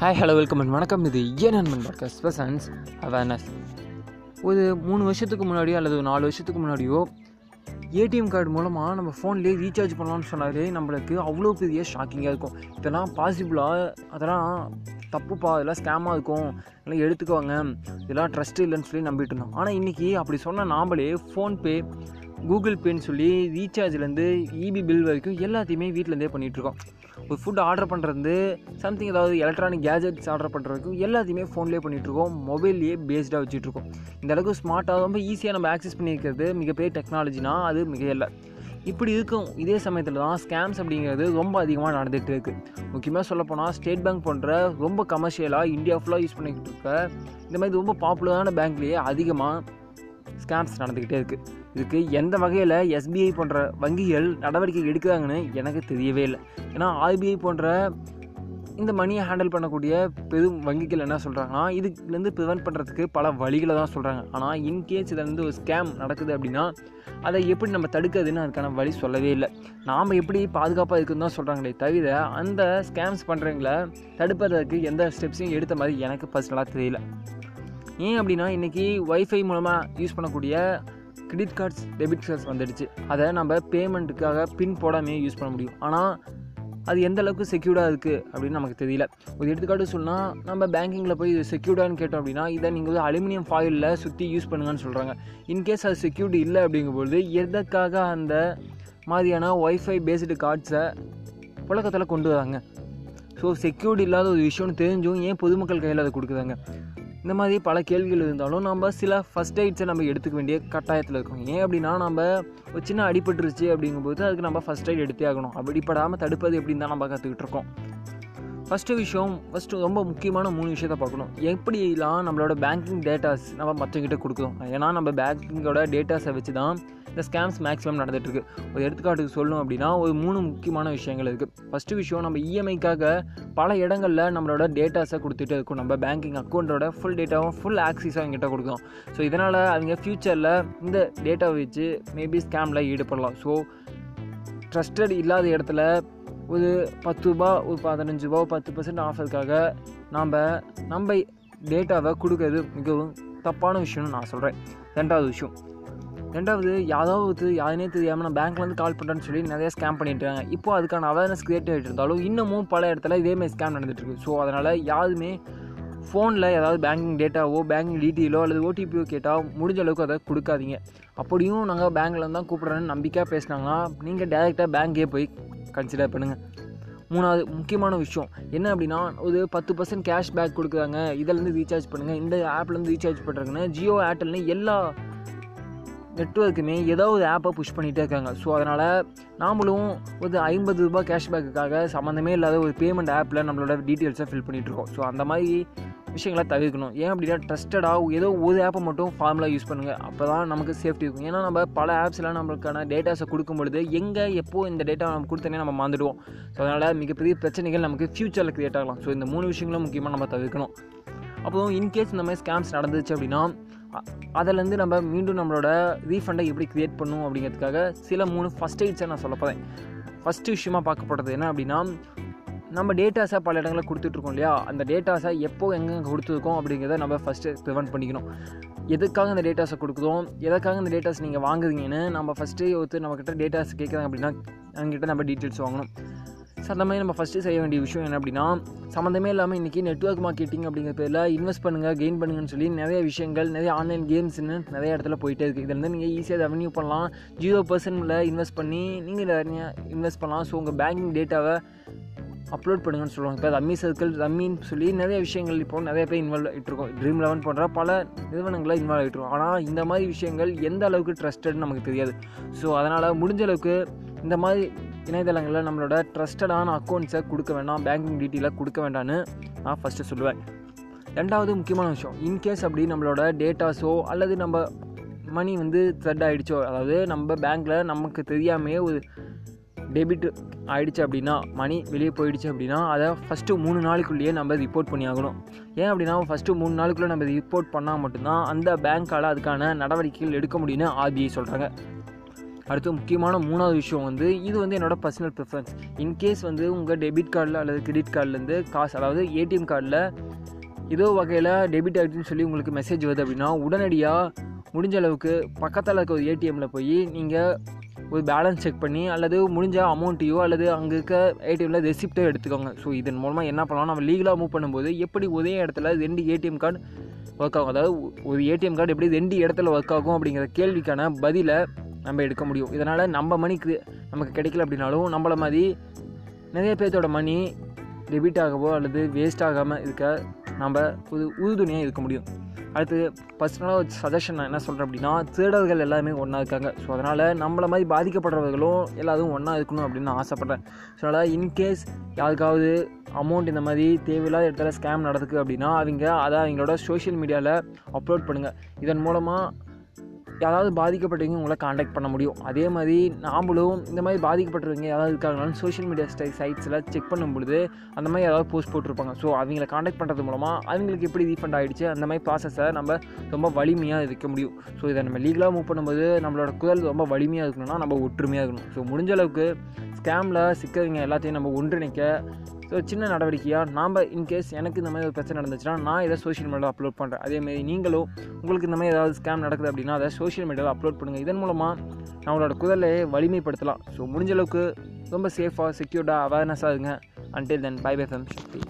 Hi hello welcome and வணக்கம். இது ஏன் நண்பன் பாட்காஸ்ட் பர்சன்ஸ் அவேர்னஸ் ஒரு மூணு வருஷத்துக்கு முன்னாடியோ அல்லது நாலு வருஷத்துக்கு முன்னாடியோ ஏடிஎம் கார்டு மூலமாக நம்ம ஃபோன்லேயே ரீசார்ஜ் பண்ணலாம்னு சொன்னாலே நம்மளுக்கு அவ்வளோ பெரிய ஷாக்கிங்காக இருக்கும். இதெல்லாம் பாசிபிளாக அதெல்லாம் தப்புப்பா இதெல்லாம் ஸ்கேமாக இருக்கும். இதெல்லாம் எடுத்துக்குவாங்க இதெல்லாம் ட்ரஸ்ட் இல்லைன்னு சொல்லி நம்பிட்டு இருந்தோம். ஆனால் இன்றைக்கி அப்படி சொன்ன நாமளே ஃபோன்பே கூகுள் பேன்னு சொல்லி ரீசார்ஜ்லேருந்து இபி பில் வரைக்கும் எல்லாத்தையுமே வீட்டிலேருந்தே பண்ணிகிட்ருக்கோம் ஒரு ஃபுட் ஆர்டர் பண்ணுறது சம்திங் ஏதாவது எலக்ட்ரானிக் கேஜெட்ஸ் ஆர்டர் பண்ணுறதுக்கும் எல்லாத்தையுமே ஃபோன்லேயே பண்ணிகிட்ருக்கோம் மொபைல்லையே பேஸ்டாக வச்சுட்ருக்கோம் இந்த அளவுக்கு ஸ்மார்ட்டாக ரொம்ப ஈஸியாக நம்ம ஆக்சஸ் பண்ணியிருக்கிறது மிகப்பெரிய டெக்னாலஜினா அது மிக இல்லை. இப்படி இருக்கும். இதே சமயத்தில் தான் ஸ்கேம்ஸ் அப்படிங்கிறது ரொம்ப அதிகமாக நடந்துகிட்டு இருக்குது முக்கியமாக சொல்லப்போனால் ஸ்டேட் பேங்க் போன்ற ரொம்ப கமர்ஷியலாக இந்தியா ஃபுல்லாக யூஸ் பண்ணிக்கிட்டு இருக்க இந்த மாதிரி ரொம்ப பாப்புலரான பேங்க்லேயே அதிகமாக ஸ்கேம்ஸ் நடந்துக்கிட்டே இருக்குது இதுக்கு எந்த வகையில் எஸ்பிஐ போன்ற வங்கிகள் நடவடிக்கை எடுக்கிறாங்கன்னு எனக்கு தெரியவே இல்லை. ஏன்னா ஆர்பிஐ போன்ற இந்த மணியை ஹேண்டில் பண்ணக்கூடிய பெரும் வங்கிகள் என்ன சொல்கிறாங்கன்னா இதுலேருந்து ப்ரிவெண்ட் பண்ணுறதுக்கு பல வழிகளை தான் சொல்கிறாங்க ஆனால் இன்கேஸ் இதுலேருந்து ஒரு ஸ்கேம் நடக்குது அப்படின்னா அதை எப்படி நம்ம தடுக்கிறதுன்னு அதுக்கான வழி சொல்லவே இல்லை. நாம் எப்படி பாதுகாப்பாக இருக்குன்னு தான் சொல்கிறாங்களே தவிர அந்த ஸ்கேம்ஸ் பண்ணுறவங்கள தடுப்பதற்கு எந்த ஸ்டெப்ஸையும் எடுத்த மாதிரி எனக்கு பர்சனலாக தெரியல. ஏன் அப்படின்னா இன்றைக்கி ஒய்ஃபை மூலமாக யூஸ் பண்ணக்கூடிய கிரெடிட் கார்ட்ஸ் டெபிட் கார்ட்ஸ் வந்துடுச்சு. அதை நம்ம பேமெண்ட்டுக்காக பின் போடாமே யூஸ் பண்ண முடியும். ஆனால் அது எந்த அளவுக்கு செக்யூர்டாக இருக்குது அப்படின்னு நமக்கு தெரியல. ஒரு எடுத்துக்காட்டு சொன்னால் நம்ம பேங்கிங்கில் போய் இது செக்யூர்டான்னு கேட்டோம் அப்படின்னா இதை நீங்கள் வந்து அலுமினியம் ஃபாயிலில் சுற்றி யூஸ் பண்ணுங்கன்னு சொல்கிறாங்க இன்கேஸ் அது செக்யூர்டு இல்லை அப்படிங்கும்போது எதற்காக அந்த மாதிரியான ஒய்ஃபை பேஸ்டு கார்ட்ஸை புழக்கத்தில் கொண்டு வராங்க? ஸோ செக்யூர்டு இல்லாத ஒரு விஷயம்னு தெரிஞ்சும் ஏன் பொதுமக்கள் கையில் அதை கொடுக்குறாங்க? இந்த மாதிரி பல கேள்விகள் இருந்தாலும் நம்ம சில ஃபஸ்ட் எய்ட்ஸை நம்ம எடுத்துக்க வேண்டிய கட்டாயத்தில் இருக்கோம். ஏன் அப்படின்னா நம்ம ஒரு சின்ன அடிபட்டுருச்சு அப்படிங்கும்போது அதுக்கு நம்ம ஃபஸ்ட் எய்ட் எடுத்தே ஆகணும். அடிப்படாமல் தடுப்பது எப்படின்னு தான் நம்ம கற்றுக்கிட்டு இருக்கோம். ஃபஸ்ட்டு விஷயம் ஃபஸ்ட்டு ரொம்ப முக்கியமான மூணு விஷயத்த பார்க்கணும். எப்படிலாம் நம்மளோட பேங்கிங் டேட்டாஸ் நம்ம மற்றவங்கிட்ட கொடுக்குறோம் ஏன்னா நம்ம பேங்கிங்கோட டேட்டாஸை வச்சு தான் இந்த ஸ்கேம்ஸ் மேக்ஸிமம் நடந்துகிட்ருக்கு ஒரு எடுத்துக்காட்டுக்கு சொல்லணும் அப்படின்னா ஒரு மூணு முக்கியமான விஷயங்கள் இருக்குது ஃபஸ்ட்டு விஷயம் நம்ம இஎம்ஐக்காக பல இடங்களில் நம்மளோட டேட்டாஸை கொடுத்துட்டு இருக்கோம் நம்ம பேங்கிங் அக்கௌண்ட்டோட ஃபுல் டேட்டாவும் ஃபுல் ஆக்சிஸும் அவங்ககிட்ட கொடுக்கும் ஸோ இதனால் அவங்க ஃப்யூச்சரில் இந்த டேட்டாவை வச்சு மேபி ஸ்கேமில் ஈடுபடலாம். ஸோ ட்ரஸ்டட் இல்லாத இடத்துல ஒரு பத்து ரூபா ஒரு பதினஞ்சு ரூபா பத்து பர்சன்ட் ஆஃபருக்காக நாம் நம்ம டேட்டாவை கொடுக்கறது மிகவும் தப்பான விஷயம்னு நான் சொல்கிறேன் ரெண்டாவது விஷயம் ரெண்டாவது யாராவது யாருனே தெரியாமல் நான் பேங்க்லேருந்து கால் பண்ணுறேன்னு சொல்லி நிறைய ஸ்கேம் பண்ணிட்டுருக்காங்க இப்போ அதுக்கான அவேர்னஸ் க்ரியேட் ஆகிட்டு இருந்தாலும் இன்னமும் பல இடத்துல இதேமாதிரி ஸ்கேம் நடந்துகிட்ருக்கு ஸோ அதனால் யாருமே ஃபோனில் ஏதாவது பேங்கிங் டேட்டாவோ பேங்கிங் டீட்டெயிலோ அல்லது ஓடிபியோ கேட்டால் முடிஞ்ச அளவுக்கு அதை கொடுக்காதீங்க. அப்படியும் நாங்கள் பேங்க்கில் தான் கூப்பிட்றேன்னு நம்பிக்கையாக பேசினாங்கன்னா நீங்கள் டேரெக்டாக பேங்கே போய் கன்சிடர் பண்ணுங்கள் மூணாவது முக்கியமான விஷயம். என்ன அப்படின்னா ஒரு பத்து பர்சன்ட் கேஷ் பேக் கொடுக்குறாங்க. இதிலேருந்து ரீசார்ஜ் பண்ணுங்கள் இந்த ஆப்லேருந்து ரீசார்ஜ் பண்ணுறாங்கன்னா ஜியோ ஏர்டெல்னு எல்லா நெட்ஒர்க்குமே ஏதோ ஒரு ஆப்பை புஷ் பண்ணிகிட்டே இருக்காங்க. ஸோ அதனால் நாமளும் ஒரு ஐம்பது ரூபா கேஷ்பேக்குக்காக சம்மந்தமே இல்லாத ஒரு பேமெண்ட் ஆப்பில் நம்மளோட டீட்டெயில்ஸை ஃபில் பண்ணிகிட்ருக்கோம் ஸோ அந்த மாதிரி விஷயங்களை தவிர்க்கணும். ஏன் அப்படின்னா ட்ரஸ்டடாக ஏதோ ஒரு ஆப்பை மட்டும் ஃபார்முலா யூஸ் பண்ணுங்கள் அப்போ தான் நமக்கு சேஃப்டி இருக்கும். ஏன்னா நம்ம பல ஆப்ஸில் நம்மளுக்கான டேட்டாஸை கொடுக்கும் பொழுது எங்கே எப்போ இந்த டேட்டா நம்ம கொடுத்தனே நம்ம மறந்துடுவோம். ஸோ அதனால் மிகப்பெரிய பிரச்சனைகள் நமக்கு ஃப்யூச்சரில் க்ரியேட் ஆகலாம். ஸோ இந்த மூணு விஷயங்களும் முக்கியமாக நம்ம தவிர்க்கணும். அப்புறம் இன்கேஸ் இந்த மாதிரி ஸ்கேம்ஸ் நடந்துச்சு அப்படின்னா அதிலேருந்து நம்ம மீண்டும் நம்மளோட ரீஃபண்டை எப்படி க்ரியேட் பண்ணும் அப்படிங்கிறதுக்காக சில மூணு ஃபஸ்ட் எய்ட்ஸை நான் சொல்ல போகிறேன் ஃபஸ்ட்டு விஷயமாக பார்க்கப்படுறது என்ன அப்படின்னா நம்ம டேட்டாஸை பல இடங்களில் கொடுத்துட்ருக்கோம் இல்லையா? அந்த டேட்டாஸை எப்போ எங்கெங்கே கொடுத்துருக்கோம் அப்படிங்கிறத நம்ம ஃபஸ்ட்டு ப்ரிவெண்ட் பண்ணிக்கணும். எதுக்காக இந்த டேட்டாஸை கொடுக்குறோம்? எதுக்காக இந்த டேட்டாஸ் நீங்கள் வாங்குறீங்கன்னு நம்ம ஃபஸ்ட்டு ஒருத்தர் நம்மக்கிட்ட டேட்டாஸ் கேட்குறாங்க அப்படின்னா அவங்ககிட்ட நம்ம டீட்டெயில்ஸ் வாங்கணும். ஸோ அந்த மாதிரி நம்ம ஃபஸ்ட்டு செய்ய வேண்டிய விஷயம் என்ன அப்படின்னா சம்மந்தமே இல்லாமல் இன்றைக்கி நெட்ஒர்க் மார்க்கெட்டிங் அப்படிங்கிற பேரில் இன்வெஸ்ட் பண்ணுங்கள் கெயின் பண்ணுங்கன்னு சொல்லி நிறைய விஷயங்கள் நிறைய ஆன்லைன் கேம்ஸ்னு நிறைய இடத்துல போயிட்டே இருக்குது இதில் நீங்கள் ஈஸியாக ரெவன்யூ பண்ணலாம். ஜீரோ பர்சன்டில் இன்வெஸ்ட் பண்ணி நீங்கள் நிறைய இன்வெஸ்ட் பண்ணலாம். ஸோ உங்கள் பேங்கிங் டேட்டாவை அப்லோட் பண்ணுங்கன்னு சொல்லுவாங்க. இப்போ ரம்மி சர்க்கிள் ரம்மின்னு சொல்லி நிறைய விஷயங்கள் இப்போ நிறைய பேர் இன்வால்வ் ஆகிட்டுருக்கோம் ட்ரீம் லெவன் போன்ற பல நிறுவனங்களை இன்வால்வ் ஆகிட்டுருக்கோம் ஆனால் இந்த மாதிரி விஷயங்கள் எந்த அளவுக்கு ட்ரஸ்டட்னு நமக்கு தெரியாது. ஸோ அதனால் முடிஞ்ச அளவுக்கு இந்த மாதிரி இணையதளங்களில் நம்மளோட ட்ரஸ்டடான அக்கௌண்ட்ஸை கொடுக்க வேண்டாம் பேங்கிங் டீட்டெயிலை கொடுக்க வேண்டாம்னு நான் ஃபஸ்ட்டு சொல்லுவேன். ரெண்டாவது முக்கியமான விஷயம் இன்கேஸ் அப்படி நம்மளோட டேட்டாஸோ அல்லது நம்ம மணி வந்து த்ரெட் ஆகிடுச்சோ அதாவது நம்ம பேங்க்கில் நமக்கு தெரியாமையே ஒரு டெபிட் ஆகிடுச்சு அப்படின்னா மணி வெளியே போயிடுச்சு அப்படின்னா அதை ஃபஸ்ட்டு மூணு நாளைக்குள்ளேயே நம்ம ரிப்போர்ட் பண்ணி ஆகணும் ஏன் அப்படின்னா ஃபஸ்ட்டு மூணு நாளுக்குள்ளே நம்ம ரிப்போர்ட் பண்ணால் மட்டும்தான் அந்த பேங்க்கால் அதுக்கான நடவடிக்கைகள் எடுக்க முடியும்னு ஆர்பிஐ சொல்கிறாங்க அடுத்து முக்கியமான மூணாவது விஷயம் வந்து இது வந்து என்னோடய பர்சனல் ப்ரிஃபரன்ஸ் இன்கேஸ் வந்து உங்கள் டெபிட் கார்டில் அல்லது கிரெடிட் கார்டுலேருந்து காசு அதாவது ஏடிஎம் கார்டில் ஏதோ வகையில் டெபிட் ஆகிடுச்சுன்னு சொல்லி உங்களுக்கு மெசேஜ் வருது அப்படின்னா உடனடியாக முடிஞ்ச அளவுக்கு பக்கத்தில் இருக்க ஒரு ஏடிஎம்மில் போய் நீங்கள் ஒரு பேலன்ஸ் செக் பண்ணி அல்லது முடிஞ்ச அமௌண்ட்டையோ அல்லது அங்கே இருக்க ஏடிஎம்மில் ரெசிப்டோ எடுத்துக்கோங்க. ஸோ இதன் மூலமாக என்ன பண்ணலாம்? நம்ம லீகலாக மூவ் பண்ணும்போது எப்படி ஒரே இடத்துல ரெண்டு ஏடிஎம் கார்டு ஒர்க் ஆகும்? அதாவது ஒரு ஏடிஎம் கார்டு எப்படி ரெண்டு இடத்துல ஒர்க் ஆகும் அப்படிங்கிற கேள்விக்கான பதிலை நம்ம எடுக்க முடியும். இதனால் நம்ம மணிக்கு நமக்கு கிடைக்கல அப்படின்னாலும் நம்மளை மாதிரி நிறைய பேர்த்தோட மணி டெபிட் ஆகவோ அல்லது வேஸ்ட் ஆகாமல் இருக்க நம்ம உது உறுதுணையாக இருக்க முடியும். அடுத்து பர்சனலாக ஒரு சஜஷன் நான் என்ன சொல்கிறேன் அப்படின்னா திருடர்கள் எல்லாருமே ஒன்றா இருக்காங்க. ஸோ அதனால் நம்மளை மாதிரி பாதிக்கப்படுறவர்களும் எல்லாரும் ஒன்றா இருக்கணும் அப்படின்னு நான் ஆசைப்பட்றேன். ஸோ அதனால் இன்கேஸ் யாருக்காவது அமௌண்ட் இந்த மாதிரி தேவையில்லாத இடத்துல ஸ்கேம் நடக்குது அப்படின்னா அவங்க அதை அவங்களோட சோஷியல் மீடியாவில் அப்லோட் பண்ணுங்கள் இதன் மூலமாக யாராவது பாதிக்கப்பட்டவங்க உங்களை காண்டாக்ட் பண்ண முடியும். அதே மாதிரி நாமளும் இந்த மாதிரி பாதிக்கப்பட்டவங்க யாராவது இருக்காங்கனாலும் சோஷியல் மீடியா ஸ்டை சைட்ஸில் செக் பண்ணும் பொழுது அந்த மாதிரி யாராவது போஸ்ட் போட்டிருப்பாங்க. ஸோ அவங்கள காண்டாக்ட் பண்ணுறது மூலமாக அவங்களுக்கு எப்படி ரீஃபண்ட் ஆகிடுச்சு அந்த மாதிரி ப்ராசஸை நம்ம ரொம்ப வலிமையாக இருக்க முடியும். ஸோ இதை நம்ம லீகலாக மூவ் பண்ணும்போது நம்மளோட குரல் ரொம்ப வலிமையாக இருக்கணும்னா நம்ம ஒற்றுமையாக இருக்கணும். ஸோ முடிஞ்ச அளவுக்கு ஸ்கேமில் சிக்கிறவங்க எல்லாத்தையும் நம்ம ஒன்றிணைக்க ஸோ சின்ன நடவடிக்கையாக நாம் இன்கேஸ் எனக்கு இந்த மாதிரி ஒரு பிரச்சனை நடந்துச்சுன்னா நான் இதை சோஷியல் மீடியாவில் அப்லோட் பண்ணுறேன் அதேமாதிரி நீங்களும் உங்களுக்கு இந்த மாதிரி ஏதாவது ஸ்கேம் நடக்குது அப்படின்னா அதை சோஷியல் மீடியாவில் அப்லோட் பண்ணுங்கள் இதன் மூலமாக நம்மளோட குரலை வலிமைப்படுத்தலாம். ஸோ முடிஞ்ச அளவுக்கு ரொம்ப சேஃபாக செக்யூர்டாக அவேர்னஸாக இருங்க. Until then bye bye from Shakti